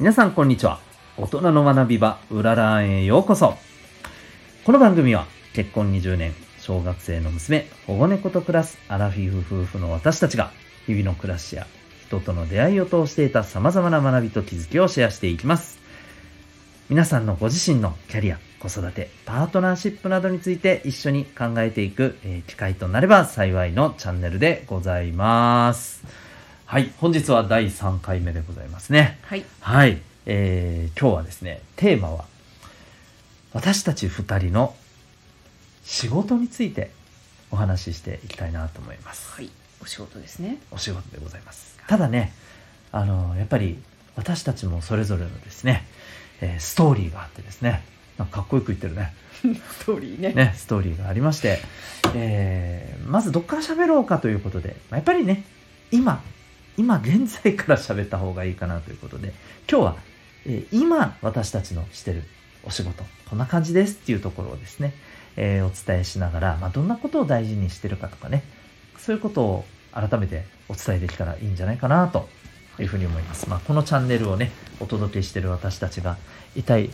皆さんこんにちは。大人の学び場、うららんへようこそ。この番組は結婚20年、小学生の娘、保護猫と暮らすアラフィフ夫婦の私たちが、日々の暮らしや人との出会いを通していた様々な学びと気づきをシェアしていきます。皆さんのご自身のキャリア、子育て、パートナーシップなどについて一緒に考えていく、え機会となれば幸いのチャンネルでございます。はい、本日は第3回目でございますね。はい。はい、えー今日はですね、テーマは、私たち2人の仕事についてお話ししていきたいなと思います。はい。お仕事ですね。お仕事でございます。ただね、あの、やっぱり私たちもそれぞれのですね、えーストーリーがあってですね、なんかかっこよく言ってるね。ストーリーね。ね、ストーリーがありまして、えーまずどっから喋ろうかということで、まあやっぱりね、今、今現在から喋った方がいいかなということで、今日は、えー今私たちのしてるお仕事、こんな感じですっていうところをですね、えーお伝えしながら、まあ、どんなことを大事にしてるかとかね、そういうことを改めてお伝えできたらいいんじゃないかなというふうに思います。まあ、このチャンネルをね、お届けしてる私たちが、一体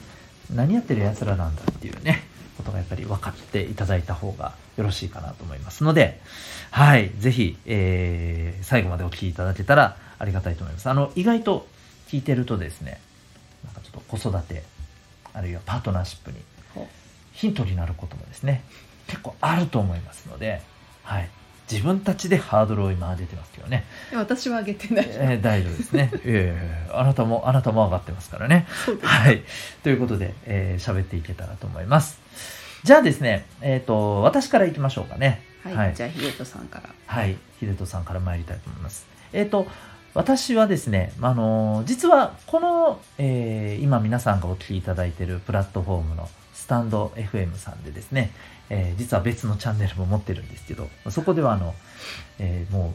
何やってる奴らなんだっていうね、ことがやっぱり分かっていただいた方がよろしいかなと思いますので、はい、ぜひ、えー最後までお聞きいただけたらありがたいと思います。あの、意外と聞いてるとですね、なんかちょっと子育て、あるいはパートナーシップにほヒントになることもですね、結構あると思いますので、はい、自分たちでハードルを今上げてますけどね、う私はあげてない。えー大丈夫ですね。えーあなたも、あなたも上がってますからね。はい。ということで、えー喋っていけたらと思います。じゃあですね、えっ、と、私から行きましょうかね。はい。はいじゃあ、ヒデトさんから。はい。秀人さんから参りたいと思います。えっ、と、私はですね、あのー実はこの、えー今皆さんがお聞きいただいているプラットフォームのスタンド FM さんでですね、えー実は別のチャンネルも持ってるんですけど、そこではあの、えーも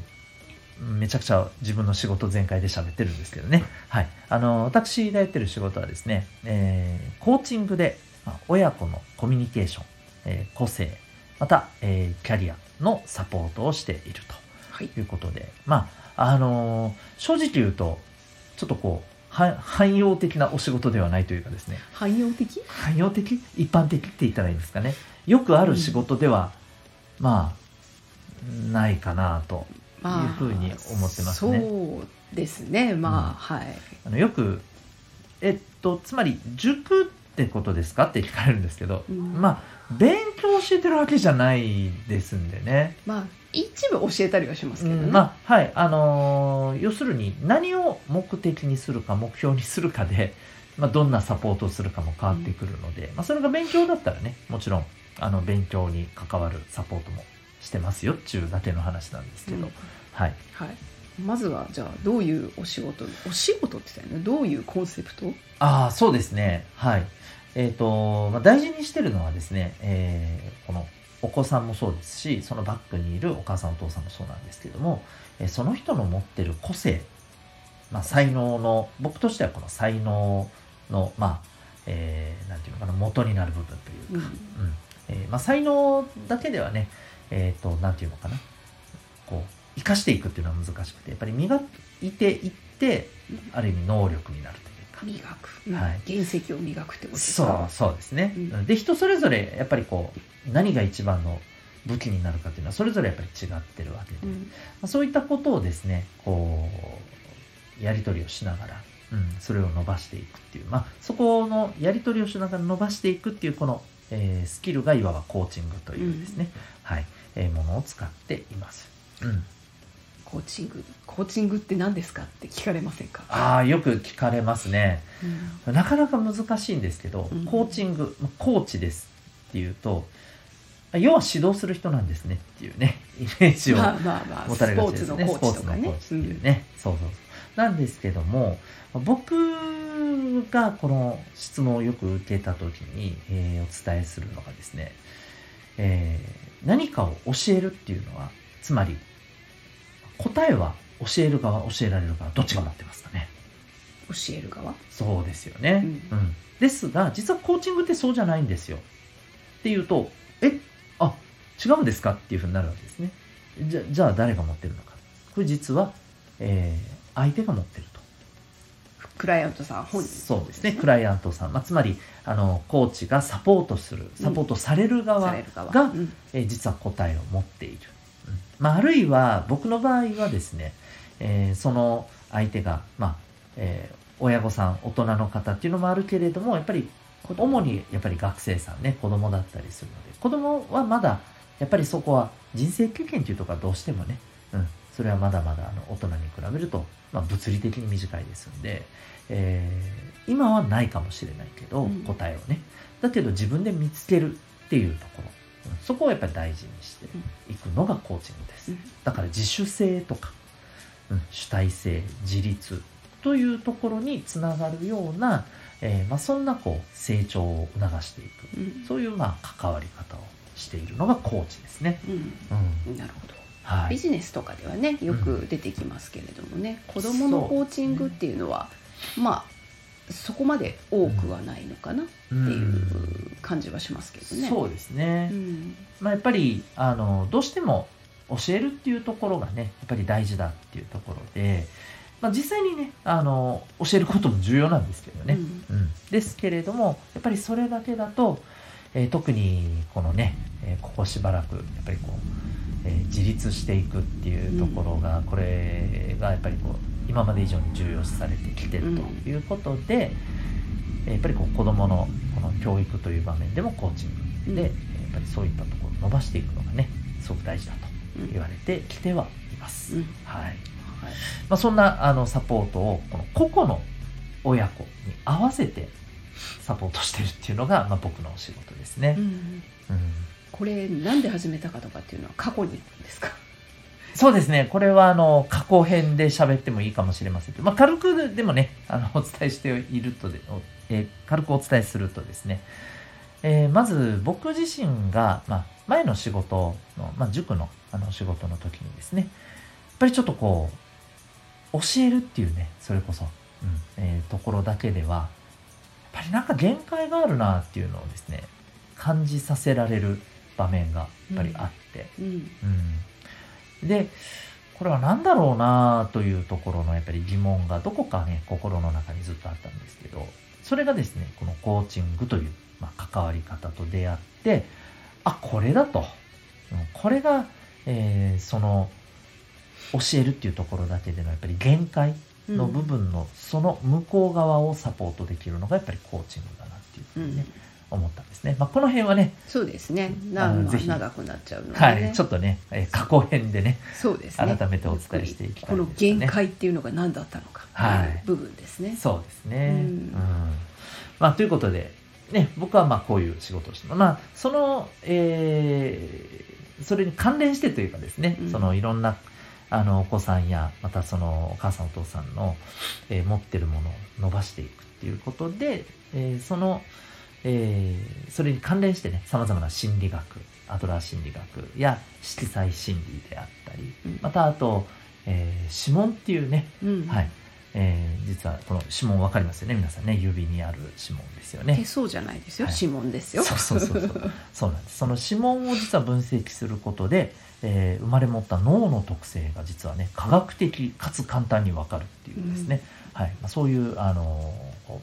う、めちゃくちゃ自分の仕事全開で喋ってるんですけどね。はい。あの、私がやってる仕事はですね、えーコーチングで、まあ親子のコミュニケーション、えー個性、また、えーキャリアのサポートをしているはい。ということで、まあ、あのー正直言うと、ちょっとこう、は汎用的なお仕事ではないというかですね、汎用的？汎用的？一般的って言ったらいいんですかね。よくある仕事では、まあ、ないかなと。まあ、いうふうに思ってますねそうですね。まあ、はい。あのよく、えっと、つまり、塾ってことですか？って聞かれるんですけど、うんまあ、勉強教えてるわけじゃないですんでね。まあ、一部教えたりはしますけどね。うんまあ、はい。あのー要するに、何を目的にするか、目標にするかで、まあ、どんなサポートをするかも変わってくるので、まあ、それが勉強だったらね、もちろん、あの、勉強に関わるサポートもしてますよっていうだけの話なんですけど、うんはい。はい。まずは、じゃあ、どういうお仕事、お仕事って言ったよね。どういうコンセプト？ああ、そうですね。はい。えっ、と、まあ、大事にしてるのはですね、えーこのお子さんもそうですし、そのバックにいるお母さんお父さんもそうなんですけども、えーその人の持ってる個性、まあ、才能の、僕としてはこの才能の、まあ、えーなんていうのかな、元になる部分というか、うん。うん。えーまあ、才能だけではね、えっ、と、なんていうのかな、こう、生かしていくっていうのは難しくて、やっぱり磨いていって、ある意味能力になるという。か、磨く。うん。はい原石を磨くってことですそうかそうですね、うん。で人それぞれやっぱりこう何が一番の武器になるかっていうのはそれぞれやっぱり違ってるわけで、まうん。あ、そういったことをですねこうやり取りをしながら、うん、それを伸ばしていくっていう、まあ、そこのやり取りをしながら伸ばしていくっていうこの、えースキルがいわばコーチングというですね、はい。えーものを使っています、うん、コーチング。コーチングって何ですかって聞かれませんか？ああよく聞かれますねうんなかなか難しいんですけど、うんコーチング、まあコーチですっていうと、あ要は指導する人なんですねっていうね、イメージをまあまあまあ、持たれがちですね。コーチとかねスポーツのコーチっていうね。そうそうそう。なんですけども、僕がこの質問をよく受けたときに、えーお伝えするのがですね、えー何かを教えるっていうのは、つまり、答えは教える側、教えられる側、どっちが持ってますかね。教える側？そうですよね。ううんですが、実はコーチングってそうじゃないんですよ。っていうと、え、あ、違うんですかっていうふうになるわけですね。じゃじゃあ誰が持ってるのか。これ実は、えー相手が持ってると。クライアントさん本人そうですねクライアントさん、まあ、つまりあのコーチがサポートするサポートされる側される側が、うんえー実は答えを持っている、うんまあ、あるいは僕の場合はですね、えーその相手が、まあえー親御さん大人の方っていうのもあるけれどもやっぱり主にやっぱり学生さんね子供だったりするので子供はまだやっぱりそこは人生経験っていうところはどうしてもね、うん、それはまだまだあの大人に比べると、まあ、物理的に短いですんで、えー今はないかもしれないけど、うん。答えをね。だけど自分で見つけるっていうところ、うんそこをやっぱり大事にしていくのがコーチングです、うん。だから自主性とか、うん、主体性自立というところにつながるような、えーまあ、そんなこう成長を促していく。うん。そういうまあ関わり方をしているのがコーチですね。うん。うん。なるほど。はい、ビジネスとかではねよく出てきますけれどもね、子どものコーチングっていうのはまあそこまで多くはないのかなっていう感じはしますけどね。そうですね、うん。まあ、やっぱりあのどうしても教えるっていうところがねやっぱり大事だっていうところで、まあ、実際にねあの教えることも重要なんですけどね、うん。ですけれどもやっぱりそれだけだと、えー特にこのね、えーここしばらくやっぱりこう、えー自立していくっていうところが、これがやっぱりこう今まで以上に重要視されてきてるということで、えーやっぱりこう子どものこの教育という場面でもコーチングで、うん。やっぱりそういったところを伸ばしていくのがねすごく大事だとうん言われてきてはいます。うん。はい。はい。まあ、そんなあのサポートをこの個々の親子に合わせてサポートしてるっていうのが、まあ、僕のお仕事ですね。うん。うん。これなんで始めたかとかっていうのは過去にですか？そうですね。これはあの過去編で喋ってもいいかもしれません。けど、まあ、軽くでもねあのお伝えしているとで、おえー軽くお伝えするとですね、えーまず僕自身が、まあ、前の仕事の、まあ、塾のあの仕事の時にですねやっぱりちょっとこう教えるっていうねそれこそ、うんえーところだけではやっぱりなんか限界があるなっていうのをですね感じさせられる場面がやっぱりあって、うん。うん、でこれは何だろうなというところのやっぱり疑問がどこかね心の中にずっとあったんですけどそれがですねこのコーチングという、まあ、関わり方と出会ってあこれだと、うんこれが、えーその教えるっていうところだけでのやっぱり限界の部分のその向こう側をサポートできるのがやっぱりコーチングだなっていうふううにね、ん思ったんですね、まあ、この辺はねそうですね。なぜひ長くなっちゃうので、ね。はい、ちょっとね、えー過去編でねそうですね。改めてお伝えしていきたいですね。この限界っていうのが何だったのか。ってい。う部分ですね、そうですね。ううんん。まあ、ということで、ね、僕はまあこういう仕事をしてます。まあ、その、えーそれに関連してというかですね、うん。そのいろんなあのお子さんや、またそのお母さんお父さんの、えー持ってるものを伸ばしていくっていうことで、えーその、えーそれに関連してね、様々な心理学、アドラー心理学や色彩心理であったり、うん。またあと、えー指紋っていうね、うん。はい。えー実はこの指紋わかりますよね皆さんね。指にある指紋ですよ手ね相じゃないですよ、はい。指紋ですよ。そうそうそうそう。そうなんです。その指紋を実は分析することで、えー生まれ持った脳の特性が実はね科学的かつ簡単にわかるっていうですね、はい。まあ、そういう、あの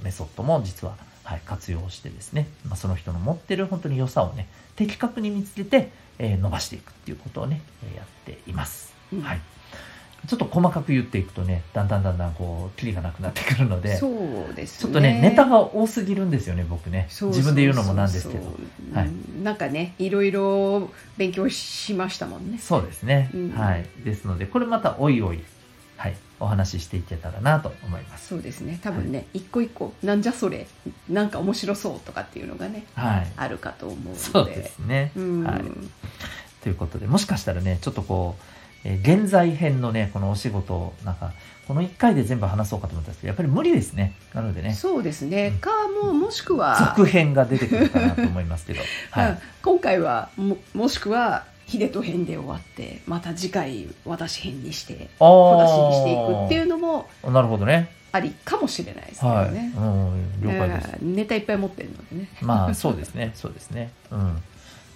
メソッドも実は、はい、活用してですね、まあ、その人の持ってる本当に良さをね的確に見つけて、えー伸ばしていくっていうことをねえーやっています、うん。はい。ちょっと細かく言っていくとねだんだんだんだんこうキリがなくなってくるのでそうですね。ちょっとねネタが多すぎるんですよね僕ね。自分で言うのもなんですけど。はい。うんなんかねいろいろ勉強しましたもんね。そうですね、うん。はい。ですのでこれまたおいおいはいお話ししていけたらなと思います。そうですね。多分ね、一個一個なんじゃそれなんか面白そうとかっていうのがねはい。あるかと思うので。そうですね、うん。はい。ということでもしかしたらねちょっとこう、えー現在編のねこのお仕事をなんかこの1回で全部話そうかと思ったんですけどやっぱり無理ですね。なのでね。そうですね、うん。かもうもしくは続編が出てくるかなと思いますけど、は うん。い、今回はももしくは秀人編で終わってまた次回私編にしてあ私にしていくっていうのもうなるほどね。ありかもしれないですけどはい、ね、うん、了解です、うんネタいっぱい持ってるのでね。まあそうですね。そうですね。うん。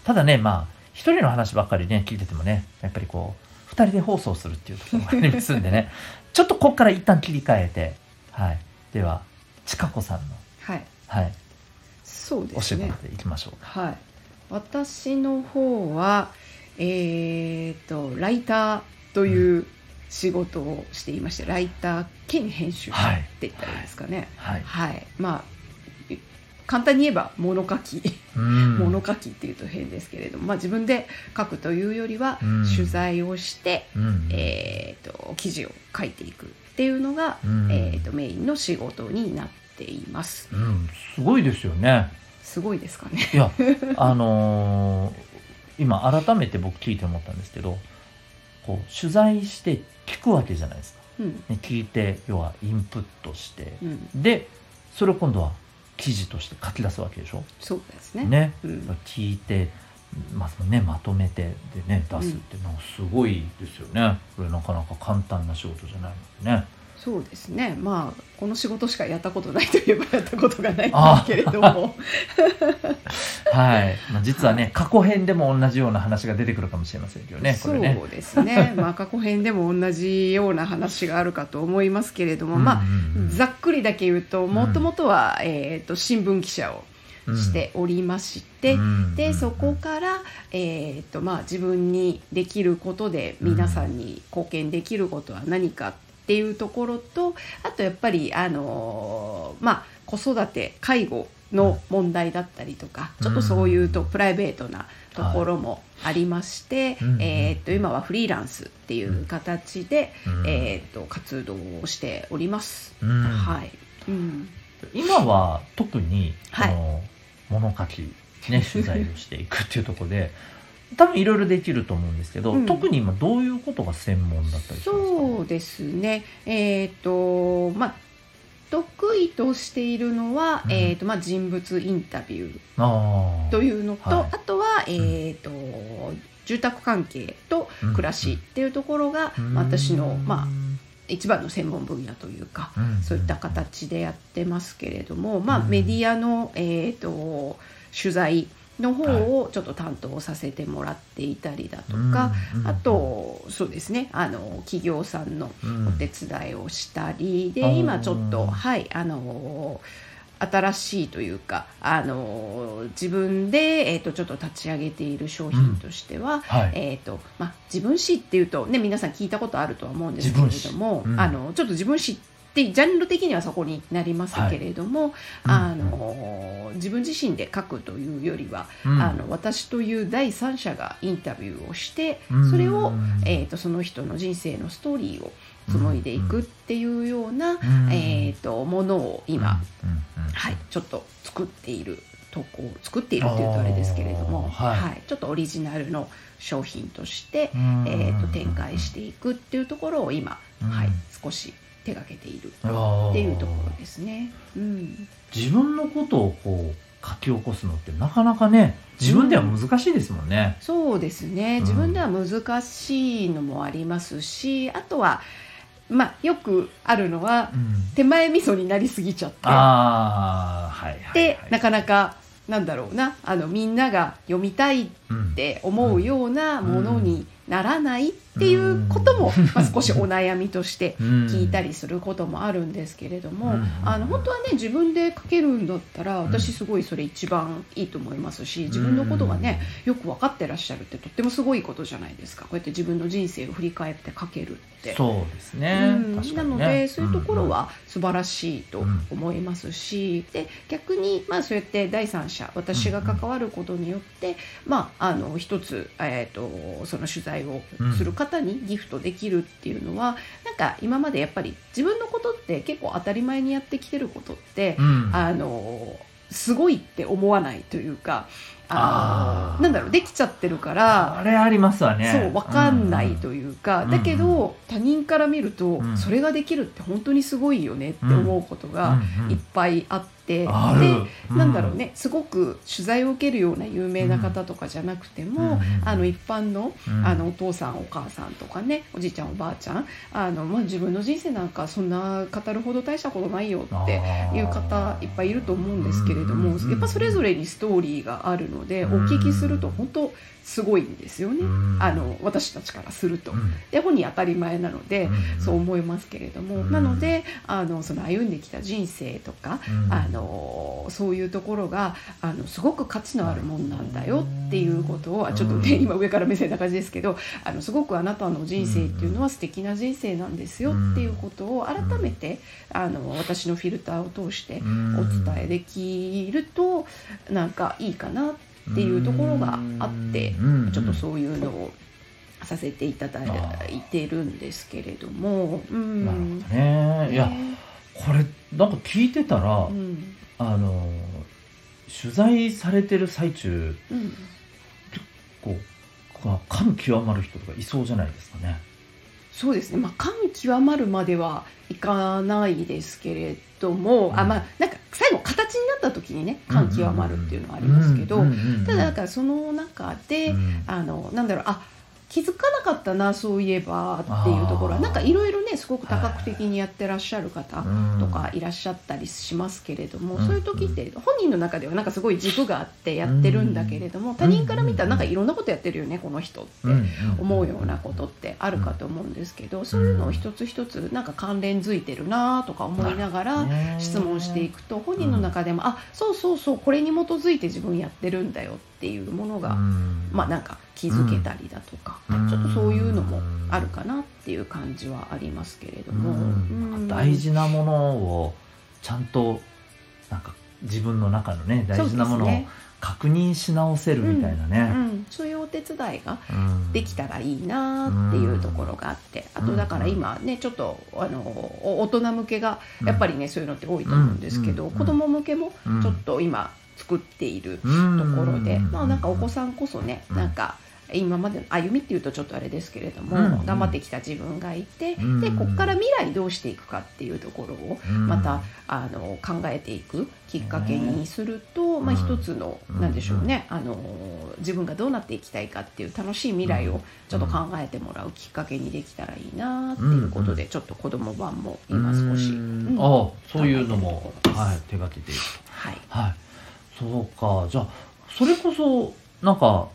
ただねまあ一人の話ばっかりね聞いててもねやっぱりこう二人で放送するっていうところもありますんでね。ちょっとここから一旦切り替えてはい。ではちかこさんのはい。はい。そうでお仕すね事でいきましょうか。はい。私の方はえっ、とライターという仕事をしていましてライター兼編集者はいって言ったらいいですかね。はい。はい、まあい簡単に言えば物書き。うん。物書きっていうと変ですけれども、まあ、自分で書くというよりはうん。取材をして、うん。えー、と記事を書いていくっていうのが、うん。えー、とメインの仕事になっています。うん。すごいですよね。すごいですかね。いやあのー今改めて僕聞いて思ったんですけどこう取材して聞くわけじゃないですか、うん。ね、聞いて要はインプットしてうん。でそれを今度は記事として書き出すわけでしょ？そうですね。ね。うん、聞いてまずねまとめてでね出すってなんかすごいですよね、これなかなか簡単な仕事じゃないのでねそうですね。まあこの仕事しかやったことないといえばやったことがないんですけれども。はい、まあ、実はね過去編でも同じような話が出てくるかもしれませんけどねこそうですね。まあ過去編でも同じような話があるかと思いますけれども、まあうんうん。うんざっくりだけ言うともともとは、えー、と新聞記者をしておりまして、うんでそこから、えーとまあ、自分にできることで皆さんに貢献できることは何かっていうところとあとやっぱり、あのーまあ、子育て介護の問題だったりとかちょっとそういうとプライベートなところもありまして、うん。えー、と今はフリーランスっていう形で、うん。えー、と活動をしております。うん。はい、うん。今は特にこはい。の物書き、ね、取材をしていくっていうところで多分いろいろできると思うんですけど、うん。特に今どういうことが専門だったりしますか、そうですね。えっ、とまあ得意としているのは、うん。えっ、とまあ人物インタビューあー。というのと、はい。あとはえっ、と、住宅関係と暮らしっていうところが、私のまあ一番の専門分野というか、うん。そういった形でやってますけれども、まあうん。メディアのえっ、と取材の方をちょっと担当させてもらっていたりだとか、うんあとそうですねあの企業さんのうんお手伝いをしたりで、今ちょっとはいあの新しいというかあの自分で、えー、とちょっと立ち上げている商品としては、はい。えーとまあ、自分史っていうと、ね、皆さん聞いたことあるとは思うんですけれども、うん。あのちょっと自分史ってジャンル的にはそこになりますけれども、あの自分自身で書くというよりは、うん。あの私という第三者がインタビューをしてうん。それを、えー、とその人の人生のストーリーを紡いでいくっていうような、ん。えー、とものを今、はい、ちょっと作っているとこ作っているっていうとあれですけれども、あーはいちょっとオリジナルの商品として、うん。えー、と展開していくっていうところを今、うん。はい、少し手がけている。っていうところですね。うん。自分のことをこう書き起こすのってなかなかね自分では難しいですもんね。そうですね。うん。自分では難しいのもありますし、あとは、まあ、よくあるのはうん。手前味噌になりすぎちゃって。ああはいはい、はい、でなかなかなんだろうな。あのみんなが読みたいっうん。て思うようなものにならないっていうことも、まあ、少しお悩みとして 聞いたりすることもあるんですけれども、うん。あの本当はね自分で書けるんだったらん。私すごいそれ一番いいと思いますし自分のことがねよく分かってらっしゃるってとってもすごいことじゃないですか。こうやって自分の人生を振り返って書けるって。そうですね、ね。なのでそういうところは素晴らしいと思いますし、で逆にまあそうやって第三者私が関わることによって、まああの一つ、えー、とその取材をする方にギフトできるっていうのは、なんか今までやっぱり自分のことって結構当たり前にやってきてることって、うん。あのすごいって思わないというかあなんだろうできちゃってるからあれありますわね。そう分かんないというか、うん。だけど他人から見ると、うん。それができるって本当にすごいよねって思うことがうん。うん。いっぱいあって、ある。でうん。なんだろうねすごく取材を受けるような有名な方とかじゃなくても、うんあの一般のうん。あのお父さんお母さんとかねおじいちゃんおばあちゃんあの、まあ、自分の人生なんかそんな語るほど大したことないよっていう方いっぱいいると思うんですけれどもうんやっぱそれぞれにストーリーがあるののでうん。お聞きすると本当すごいんですよね、うん。あの私たちからすると。うん。で本人当たり前なので、うん。そう思いますけれども、うん。なのであのその歩んできた人生とか、うん。あのそういうところがあのすごく価値のあるもんなんだよっていうことを、あちょっとね、うん。今上から目線な感じですけどあのすごくあなたの人生っていうのは素敵な人生なんですよっていうことを改めて、あの私のフィルターを通してお伝えできるとなんかいいかなっていうところがあって、うん。ちょっとそういうのをさせていただいてるんですけれども、うん、なるほどね。いやね。これなんか聞いてたら、うん。あの取材されてる最中うん、こうか感極まる人とかいそうじゃないですかね。そうですね、まあ、感極まるまではいかないですけれども、うん。あまあなんか最後形になった時にね感極まるっていうのはありますけど、ただだからその中で、うん。あのなんだろうあ気づかなかったなそういえばっていうところは。なんかいろいろねすごく多角的にやってらっしゃる方とかい。らっしゃったりしますけれども、うん。そういう時って本人の中ではなんかすごい軸があってやってるんだけれども、他人から見たらなんかいろんなことやってるよねこの人って。うん思うようなことってあるかと思うんですけど、そういうのを一つ一つなんか関連づいてるなとか思いながらね質問していくと本人の中でも、あそうそうそうこれに基づいて自分やってるんだよっていうものが、うん。まあなんか気づけたりだとか、うん。ちょっとそういうのもあるかなっていう感じはありますけれども、うん。うん。大事なものをちゃんとなんか自分の中のね大事なものを確認し直せるみたいなうね。ん、そういうお手伝いがうん。できたらいいなっていうところがあって、あとだから今ねちょっとあのお大人向けがやっぱりね、そういうのって多いと思うんですけど、うん。子供向けもうん。ちょっと今作っているとうん。ころで、まあなんかお子んさんこそね、うん。なんか今までの歩みっていうとちょっとあれですけれども、うん。頑張ってきた自分がいて、うん。でここから未来どうしていくかっていうところをまた、あの考えていくきっかけにすると、まあ、うん一つの、うん。なんでしょうね、あの自分がどうなっていきたいかっていう楽しい未来をちょっと考えてもらうきっかけにできたらいいなっていうことで、ちょっと子供版も今少し、うん。うん。ああそういうのもはい手がけているはい、とはい。そうか。じゃあそれこそなんか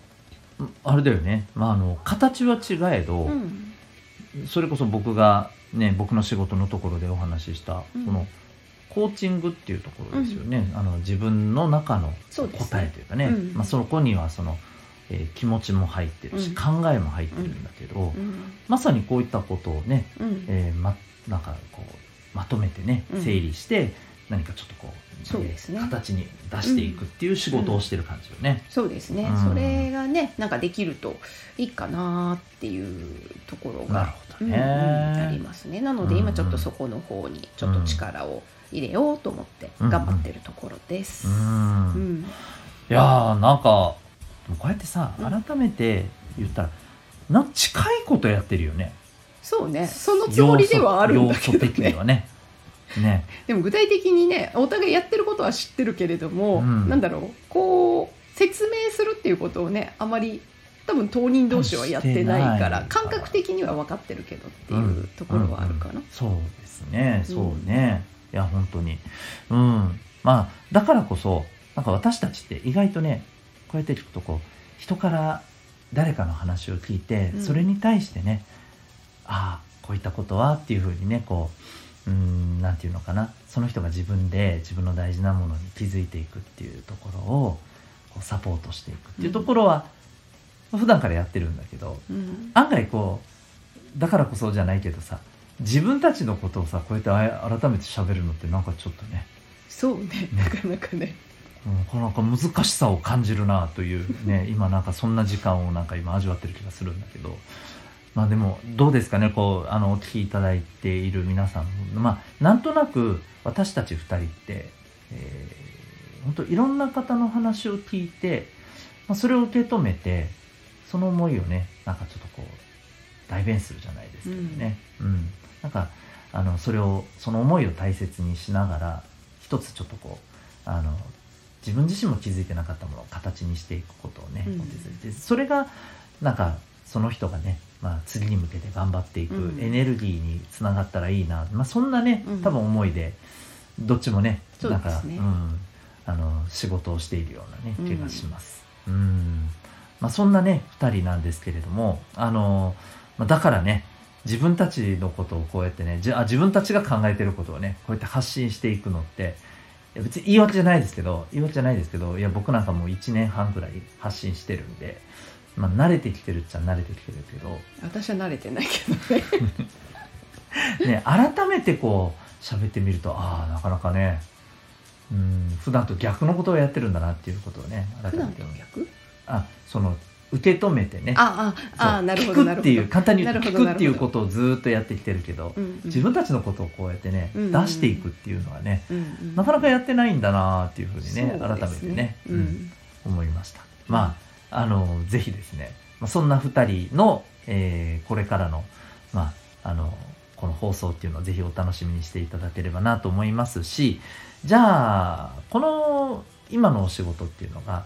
あれだよね、まあ、あの形は違えど、うん。それこそ僕がね僕の仕事のところでお話しした、うん。このコーチングっていうところですよね、あの自分の中の答えというかね。うん。まあ、そこにはその、えー気持ちも入ってるし、うん。考えも入ってるんだけど、うん。まさにこういったことをね、うん。えーまなんかこうまとめてねうん。整理して、何かちょっとこうそうですね。えー形に出していくっていう仕事をしてる感じよね。そうですね、うん。それがねなんかできるといいかなっていうところなるがほどね。うんうんありますね。なのでうん今ちょっとそこの方にちょっと力を入れようと思ってうん頑張ってるところです。ううん。んいやーなんかこうやってさうん。改めて言ったらな近いことやってるよね。そうね。そのつもりではあるんだけど要素的にね。はね。ねでも具体的にねお互いやってることは知ってるけれども、うん。なんだろうこう説明するっていうことをねあまり多分当人同士はやってないから感覚的には分かってるけどっていうところはあるかな。うんうん。そうですね。うん。そうね、いや本当に。うん。まあだからこそなんか私たちって意外とねこうやって聞くとこう人から誰かの話を聞いて、うん。それに対してねああこういったことはっていうふうにねこううんなんていうのかな。その人が自分で自分の大事なものに気づいていくっていうところをサポートしていくっていうところは、普段からやってるんだけどうん。案外こうだからこそじゃないけどさ自分たちのことをさこうやってあ改めて喋るのってなんかちょっとね、そうね。なかなかね。うん、なんか難しさを感じるなというね今なんかそんな時間をなんか今味わってる気がするんだけどまあでもどうですかねこうあのお聞きいただいている皆さん。もまあなんとなく私たち2人って、えー、本当いろんな方の話を聞いて、まあ、それを受け止めてその思いをねなんかちょっとこう代弁するじゃないですけどね、うん。なんかあのそれをその思いを大切にしながら一つちょっとこうあの自分自身も気づいてなかったものを形にしていくことをね、うん。それがなんかその人がね、まあ、次に向けて頑張っていくうん。エネルギーにつながったらいいな、まあ、そんなねうん。多分思いでどっちもねなんか、うん、あの仕事をしているようなねうん。気がします。うん。まあ、そんなね2人なんですけれどもあの、まあ、だからね自分たちのことをこうやってねじあ自分たちが考えてることをねこうやって発信していくのって別に言い訳じゃないですけど言い訳じゃないですけどいや僕なんかもう1年半ぐらい発信してるんで、まあ、慣れてきてるっちゃ慣れてきてるけど。私は慣れてないけどね。ね改めてこう喋ってみるとああなかなかねうん普段と逆のことをやってるんだなっていうことをね改普段とめて逆？あその受け止めてね。あああなるほど聞くっていう簡単に聞くっていうことをずーっとやってきてるけど、うんうん。自分たちのことをこうやってね、うんうん出していくっていうのはね、うんうん。なかなかやってないんだなっていうふうにねそうです改めてね、ううんん。思いました。まああのぜひですね、まあ、そんな2人の、えーこれからのまああのこの放送っていうのをぜひお楽しみにしていただければなと思いますしじゃあこの今のお仕事っていうのが、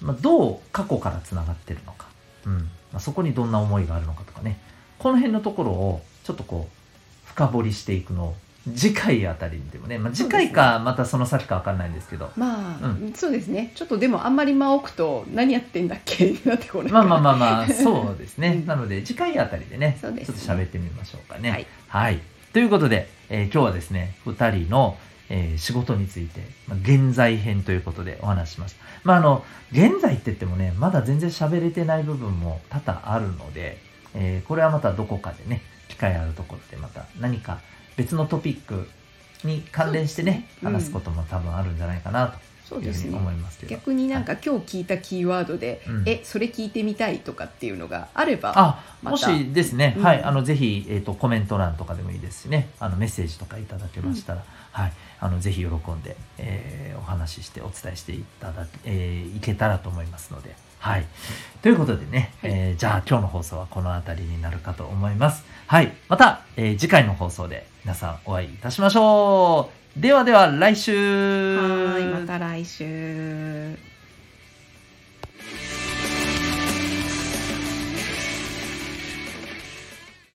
まあ、どう過去からつながってるのか、うんまあ、そこにどんな思いがあるのかとかねこの辺のところをちょっとこう深掘りしていくのを次回あたりにでもね、まあ、次回かまたその先か分かんないんですけど。まあ、うそうですね。ちょっとでもあんまり間を置くと何やってんだっけ？なってこないまあまあまあまあそうですね、うん。なので次回あたりでねねちょっと喋ってみましょうかね。はい、はい。ということで、えー今日はですね2人の、えー仕事について、まあ、現在編ということでお話ししましたまああの現在って言ってもねまだ全然喋れてない部分も多々あるので、えーこれはまたどこかでね機会あるところでまた何か別のトピックに関連してねそうん。話すことも多分あるんじゃないかなそうですね。と逆になんか今日聞いたキーワードで、うん。えそれ聞いてみたいとかっていうのがあればあ、もしですね、うん。はい、あのぜひ、えー、とコメント欄とかでもいいですしね。あのメッセージとかいただけましたら、はい、あのぜひ喜んで、えーお話ししてお伝えしていただ、えーいけたらと思いますので。はい、ということでね、はい。えーじゃあ今日の放送はこの辺りになるかと思います。はい、また、えー次回の放送で皆さんお会いいたしましょう。ではでは来週。はーい。また来週